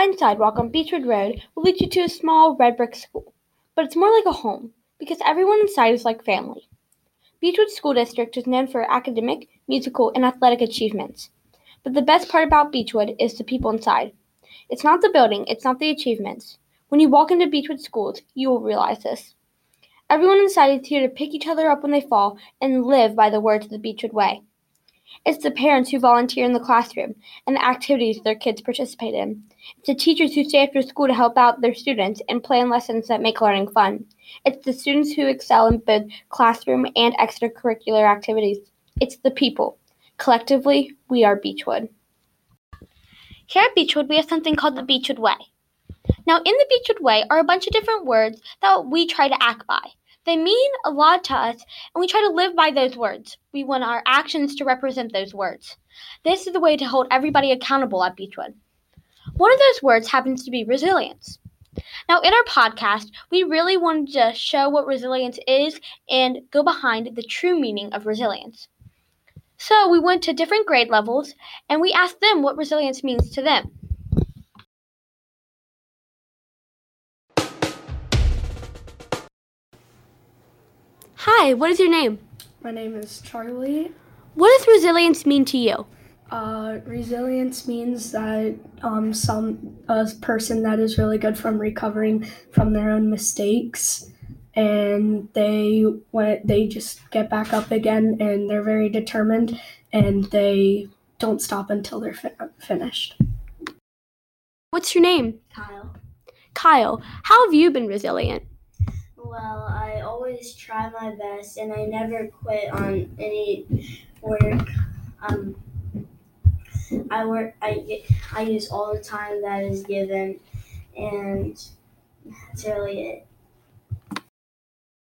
design sidewalk on Beechwood Road will lead you to a small red brick school, but it's more like a home because everyone inside is like family. Beechwood School District is known for academic, musical, and athletic achievements. But the best part about Beechwood is the people inside. It's not the building, it's not the achievements. When you walk into Beechwood schools, you will realize this. Everyone inside is here to pick each other up when they fall and live by the words of the Beechwood Way. It's the parents who volunteer in the classroom and the activities their kids participate in. It's the teachers who stay after school to help out their students and plan lessons that make learning fun. It's the students who excel in both classroom and extracurricular activities. It's the people. Collectively, we are Beechwood. Here at Beechwood, we have something called the Beechwood Way. Now, in the Beechwood Way are a bunch of different words that we try to act by. They mean a lot to us, and we try to live by those words. We want our actions to represent those words. This is the way to hold everybody accountable at Beechwood. One of those words happens to be resilience. Now, in our podcast, we really wanted to show what resilience is and go behind the true meaning of resilience. So, we went to different grade levels and we asked them what resilience means to them. Hi, what is your name? My name is Charlie. What does resilience mean to you? Uh, resilience means that um, some a person that is really good from recovering from their own mistakes, and they when they just get back up again, and they're very determined, and they don't stop until they're fi- finished. What's your name? Kyle. Kyle. How have you been resilient? Well, I always try my best and I never quit on any work. Um, I work. I get. I use all the time that is given, and that's really it.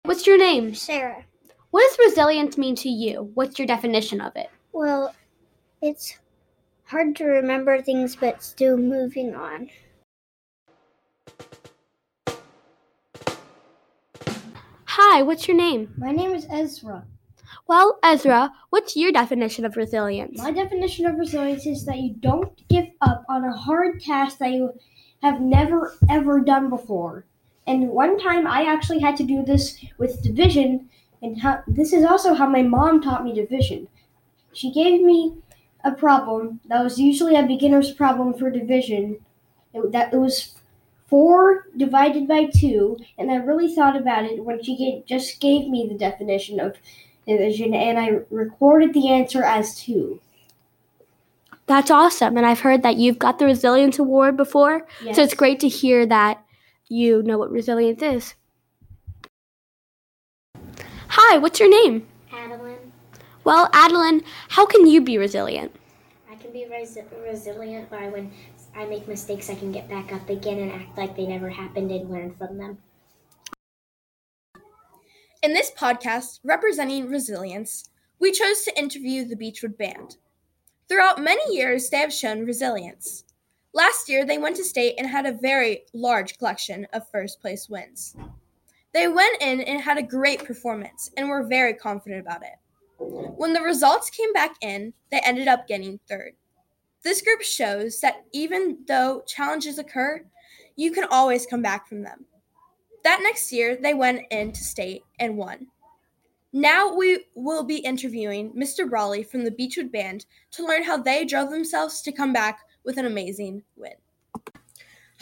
What's your name? Sarah. What does resilience mean to you? What's your definition of it? Well, it's hard to remember things but still moving on. Hi, what's your name? My name is Ezra. Well, Ezra, what's your definition of resilience? My definition of resilience is that you don't give up on a hard task that you have never ever done before. And one time I actually had to do this with division, and how, this is also how my mom taught me division. She gave me a problem that was usually a beginner's problem for division. It, that it was four divided by two, and I really thought about it when she gave, just gave me the definition of division, and I recorded the answer as two. That's awesome. And I've heard that you've got the Resilience Award before. Yes. So it's great to hear that you know what resilience is. Hi, what's your name? Adeline, Well, Adeline, how can you be resilient? I can be res- resilient by when I make mistakes, I can get back up again and act like they never happened and learn from them. In this podcast, representing resilience, we chose to interview the Beechwood Band. Throughout many years, they have shown resilience. Last year, they went to state and had a very large collection of first place wins. They went in and had a great performance and were very confident about it. When the results came back in, they ended up getting third. This group shows that even though challenges occur, you can always come back from them. That next year, they went into state and won. Now we will be interviewing Mr. Brawley from the Beechwood Band to learn how they drove themselves to come back with an amazing win.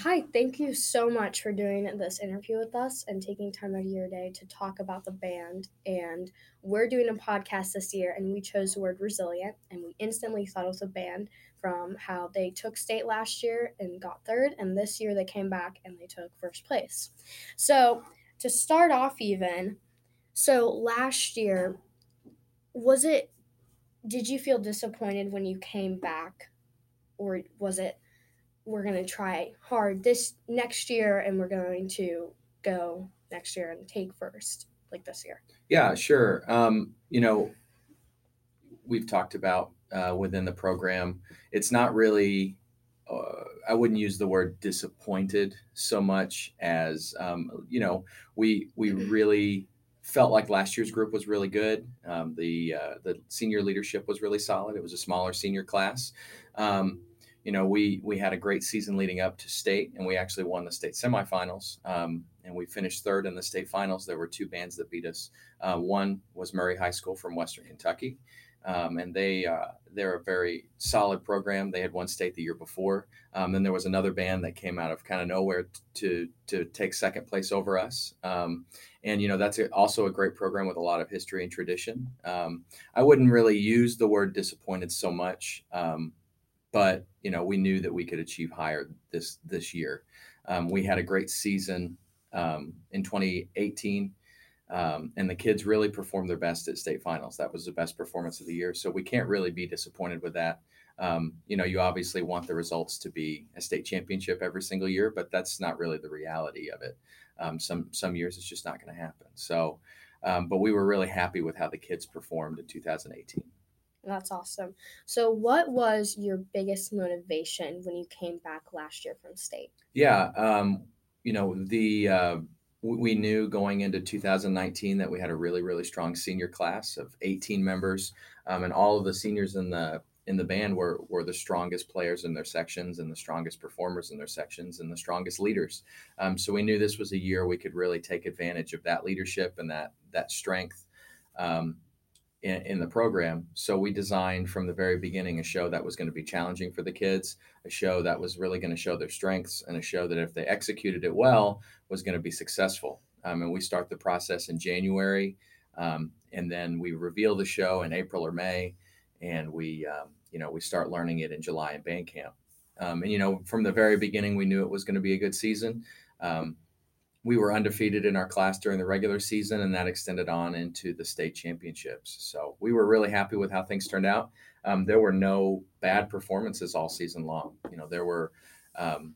Hi, thank you so much for doing this interview with us and taking time out of your day to talk about the band. And we're doing a podcast this year, and we chose the word resilient, and we instantly thought of the band from how they took state last year and got third, and this year they came back and they took first place. So, to start off, even, so last year, was it, did you feel disappointed when you came back, or was it? We're going to try hard this next year and we're going to go next year and take first like this year Yeah, sure. Um, you know, we've talked about uh, within the program, it's not really, uh, I wouldn't use the word disappointed so much as, um, you know, we we really felt like last year's group was really good. Um, the uh, the senior leadership was really solid. It was a smaller senior class. Um, you know, we we had a great season leading up to state, and we actually won the state semifinals. Um, and we finished third in the state finals. There were two bands that beat us. Uh, one was Murray High School from Western Kentucky, um, and they uh, they're a very solid program. They had won state the year before. Um, then there was another band that came out of kind of nowhere to to take second place over us. Um, and you know that's a, also a great program with a lot of history and tradition. Um, I wouldn't really use the word disappointed so much, um, but you know we knew that we could achieve higher this this year. Um, we had a great season um, in 2018. Um, and the kids really performed their best at state finals. That was the best performance of the year. So we can't really be disappointed with that. Um, you know, you obviously want the results to be a state championship every single year, but that's not really the reality of it. Um, some some years it's just not going to happen. So, um, but we were really happy with how the kids performed in 2018. That's awesome. So, what was your biggest motivation when you came back last year from state? Yeah, um, you know the uh, we knew going into 2019 that we had a really really strong senior class of 18 members um, and all of the seniors in the in the band were were the strongest players in their sections and the strongest performers in their sections and the strongest leaders um, so we knew this was a year we could really take advantage of that leadership and that that strength um, in, in, the program. So we designed from the very beginning a show that was going to be challenging for the kids, a show that was really going to show their strengths, and a show that if they executed it well was going to be successful. Um, and we start the process in January, um, and then we reveal the show in April or May, and we um, you know we start learning it in July in band camp. Um, and you know from the very beginning we knew it was going to be a good season um, we were undefeated in our class during the regular season, and that extended on into the state championships. So we were really happy with how things turned out. Um, there were no bad performances all season long. You know, there were um,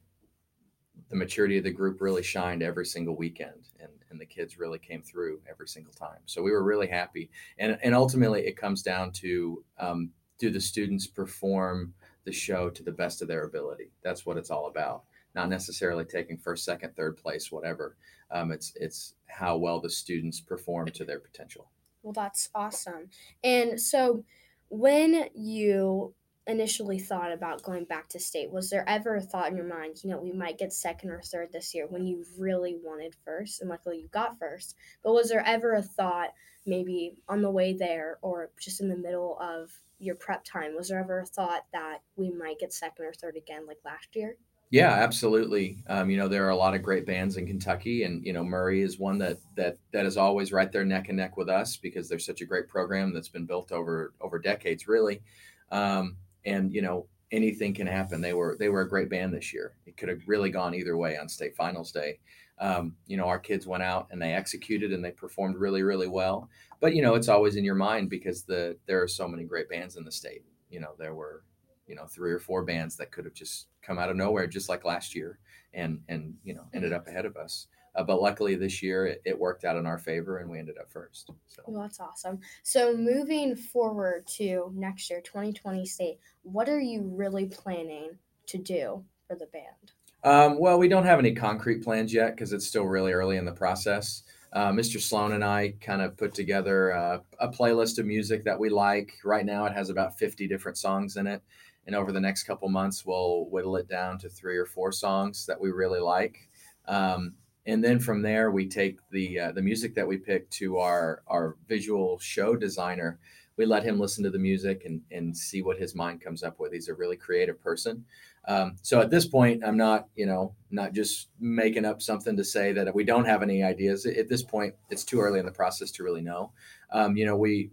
the maturity of the group really shined every single weekend, and, and the kids really came through every single time. So we were really happy. And, and ultimately, it comes down to um, do the students perform the show to the best of their ability? That's what it's all about not necessarily taking first, second, third place, whatever. Um, it's it's how well the students perform to their potential. Well, that's awesome. And so, when you initially thought about going back to state, was there ever a thought in your mind, you know, we might get second or third this year when you really wanted first? And luckily you got first. But was there ever a thought, maybe on the way there or just in the middle of your prep time, was there ever a thought that we might get second or third again like last year? Yeah, absolutely. Um, you know, there are a lot of great bands in Kentucky, and you know, Murray is one that that that is always right there neck and neck with us because they're such a great program that's been built over over decades, really. Um, and you know, anything can happen. They were they were a great band this year. It could have really gone either way on state finals day. Um, you know, our kids went out and they executed and they performed really really well. But you know, it's always in your mind because the there are so many great bands in the state. You know, there were you know three or four bands that could have just come out of nowhere just like last year and and you know ended up ahead of us. Uh, but luckily this year it, it, worked out in our favor and we ended up first so. Well, that's awesome. So moving forward to next year 2020 state what are you really planning to do for the band? Um, well we don't have any concrete plans yet because it's still really early in the process. Uh, Mr. Sloan and I kind of put together uh, a playlist of music that we like. Right now, it has about 50 different songs in it and over the next couple months we'll whittle it down to three or four songs that we really like. Um, and then from there we take the uh, the music that we pick to our our visual show designer. We let him listen to the music and and see what his mind comes up with. He's a really creative person. Um, so at this point i'm not you know not just making up something to say that we don't have any ideas. At this point it's too early in the process to really know. Um, you know we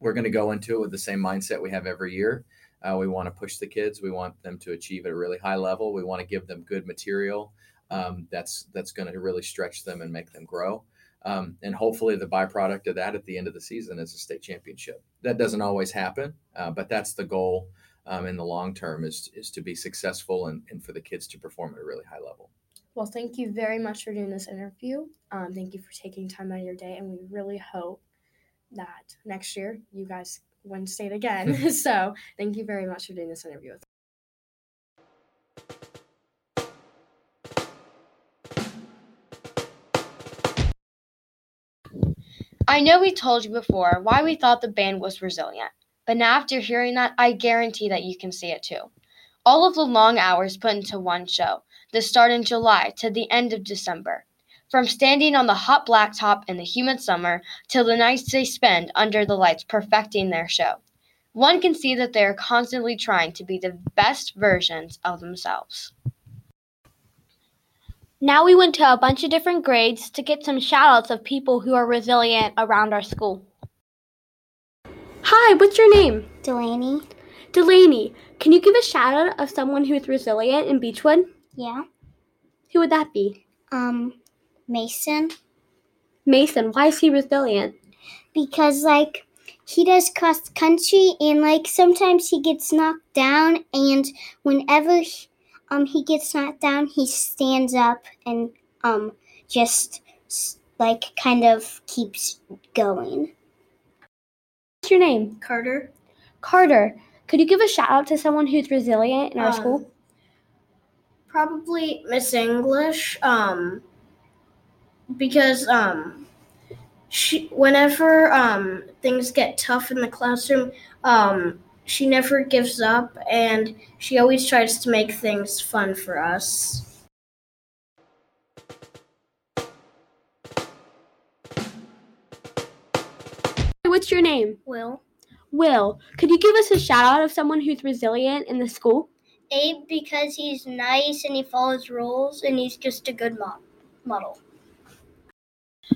we're going to go into it with the same mindset we have every year uh, we want to push the kids. We want them to achieve at a really high level. We want to give them good material um, that's that's going to really stretch them and make them grow. Um, and hopefully, the byproduct of that at the end of the season is a state championship. That doesn't always happen, uh, but that's the goal um, in the long term is is to be successful and, and for the kids to perform at a really high level. Well, thank you very much for doing this interview. Um, thank you for taking time out of your day, and we really hope that next year you guys state again. so thank you very much for doing this interview with me. I know we told you before why we thought the band was resilient, but now after hearing that, I guarantee that you can see it too. All of the long hours put into one show, the start in July to the end of December. From standing on the hot blacktop in the humid summer till the nights they spend under the lights perfecting their show. One can see that they are constantly trying to be the best versions of themselves. Now we went to a bunch of different grades to get some shout outs of people who are resilient around our school. Hi, what's your name? Delaney? Delaney. Can you give a shout out of someone who is resilient in Beechwood? Yeah. Who would that be? Um, Mason? Mason. Why is he resilient? Because, like, he does cross country and, like, sometimes he gets knocked down, and whenever he, um, he gets knocked down, he stands up and, um, just, like, kind of keeps going. What's your name? Carter. Carter. Could you give a shout out to someone who's resilient in our Um, school? Probably Miss English, um, because um, she whenever um things get tough in the classroom, um, she never gives up and she always tries to make things fun for us. What's your name? Will? Will. Could you give us a shout out of someone who's resilient in the school? Abe, because he's nice and he follows rules and he's just a good mo- model.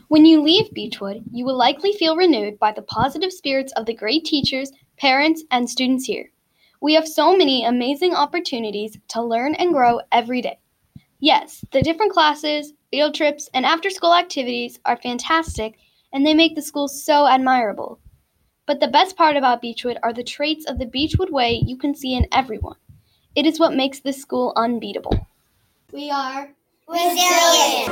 When you leave Beechwood, you will likely feel renewed by the positive spirits of the great teachers, parents, and students here. We have so many amazing opportunities to learn and grow every day. Yes, the different classes, field trips, and after school activities are fantastic and they make the school so admirable. But the best part about Beechwood are the traits of the Beechwood way you can see in everyone. It is what makes this school unbeatable. We are Resilient.